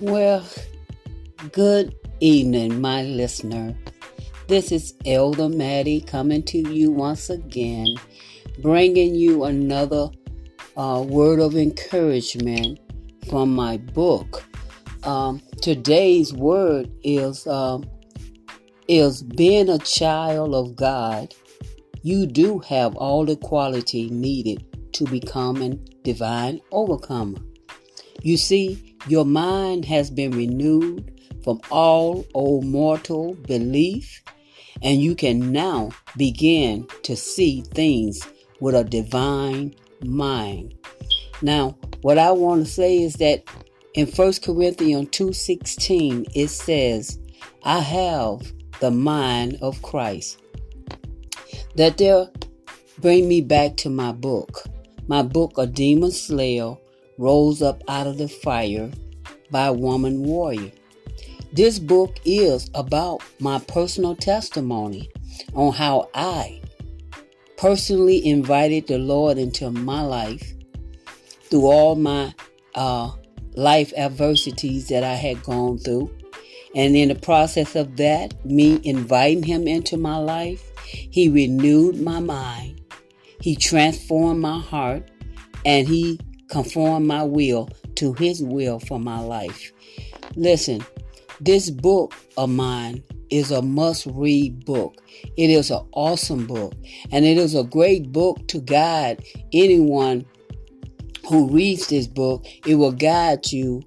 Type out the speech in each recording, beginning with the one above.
Well, good evening, my listener. This is Elder Maddie coming to you once again, bringing you another uh, word of encouragement from my book. Um, today's word is uh, is being a child of God. You do have all the quality needed to become a divine overcomer. You see, your mind has been renewed from all old mortal belief, and you can now begin to see things with a divine mind. Now, what I want to say is that in 1 Corinthians 2:16 it says, "I have the mind of Christ." That there bring me back to my book. My book, A Demon Slayer, rose up out of the fire by woman warrior. This book is about my personal testimony on how I personally invited the Lord into my life through all my uh, life adversities that I had gone through. And in the process of that, me inviting him into my life, he renewed my mind, he transformed my heart, and he conformed my will to his will for my life. Listen, this book of mine is a must read book. It is an awesome book, and it is a great book to guide anyone who reads this book. It will guide you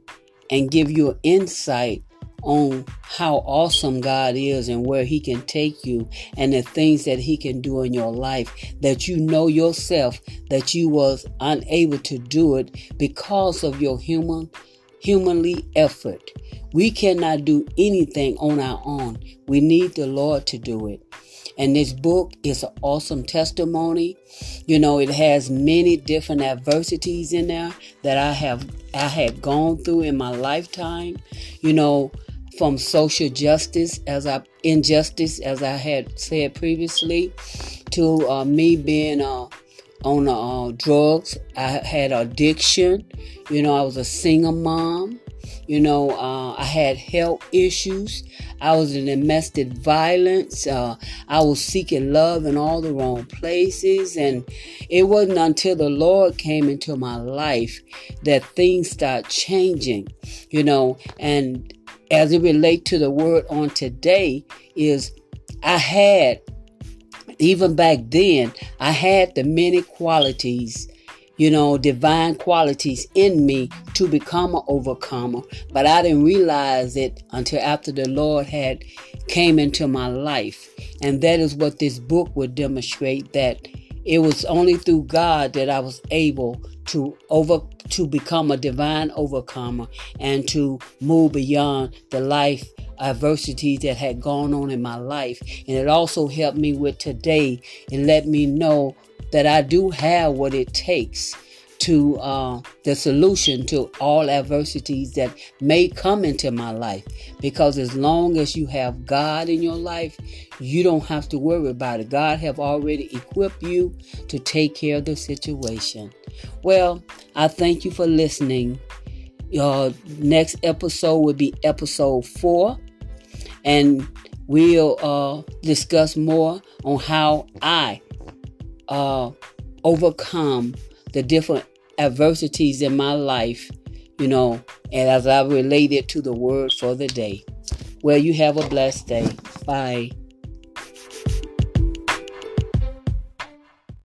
and give you insight on how awesome God is and where He can take you and the things that He can do in your life that you know yourself that you was unable to do it because of your human humanly effort. We cannot do anything on our own. We need the Lord to do it. And this book is an awesome testimony. You know, it has many different adversities in there that I have I had gone through in my lifetime. You know, from social justice as I injustice as I had said previously to uh, me being uh, on uh, drugs. I had addiction. You know, I was a single mom. You know, uh, I had health issues. I was in domestic violence. Uh, I was seeking love in all the wrong places. And it wasn't until the Lord came into my life that things start changing, you know, and as it relate to the word on today is I had even back then I had the many qualities you know divine qualities in me to become an overcomer. But I didn't realize it until after the Lord had came into my life. And that is what this book would demonstrate that it was only through God that I was able to over to become a divine overcomer and to move beyond the life adversities that had gone on in my life. And it also helped me with today and let me know that I do have what it takes to uh, the solution to all adversities that may come into my life. Because as long as you have God in your life, you don't have to worry about it. God have already equipped you to take care of the situation. Well, I thank you for listening. Your next episode will be episode four, and we'll uh, discuss more on how I uh, overcome the different adversities in my life, you know, and as I relate it to the word for the day. Well, you have a blessed day. Bye.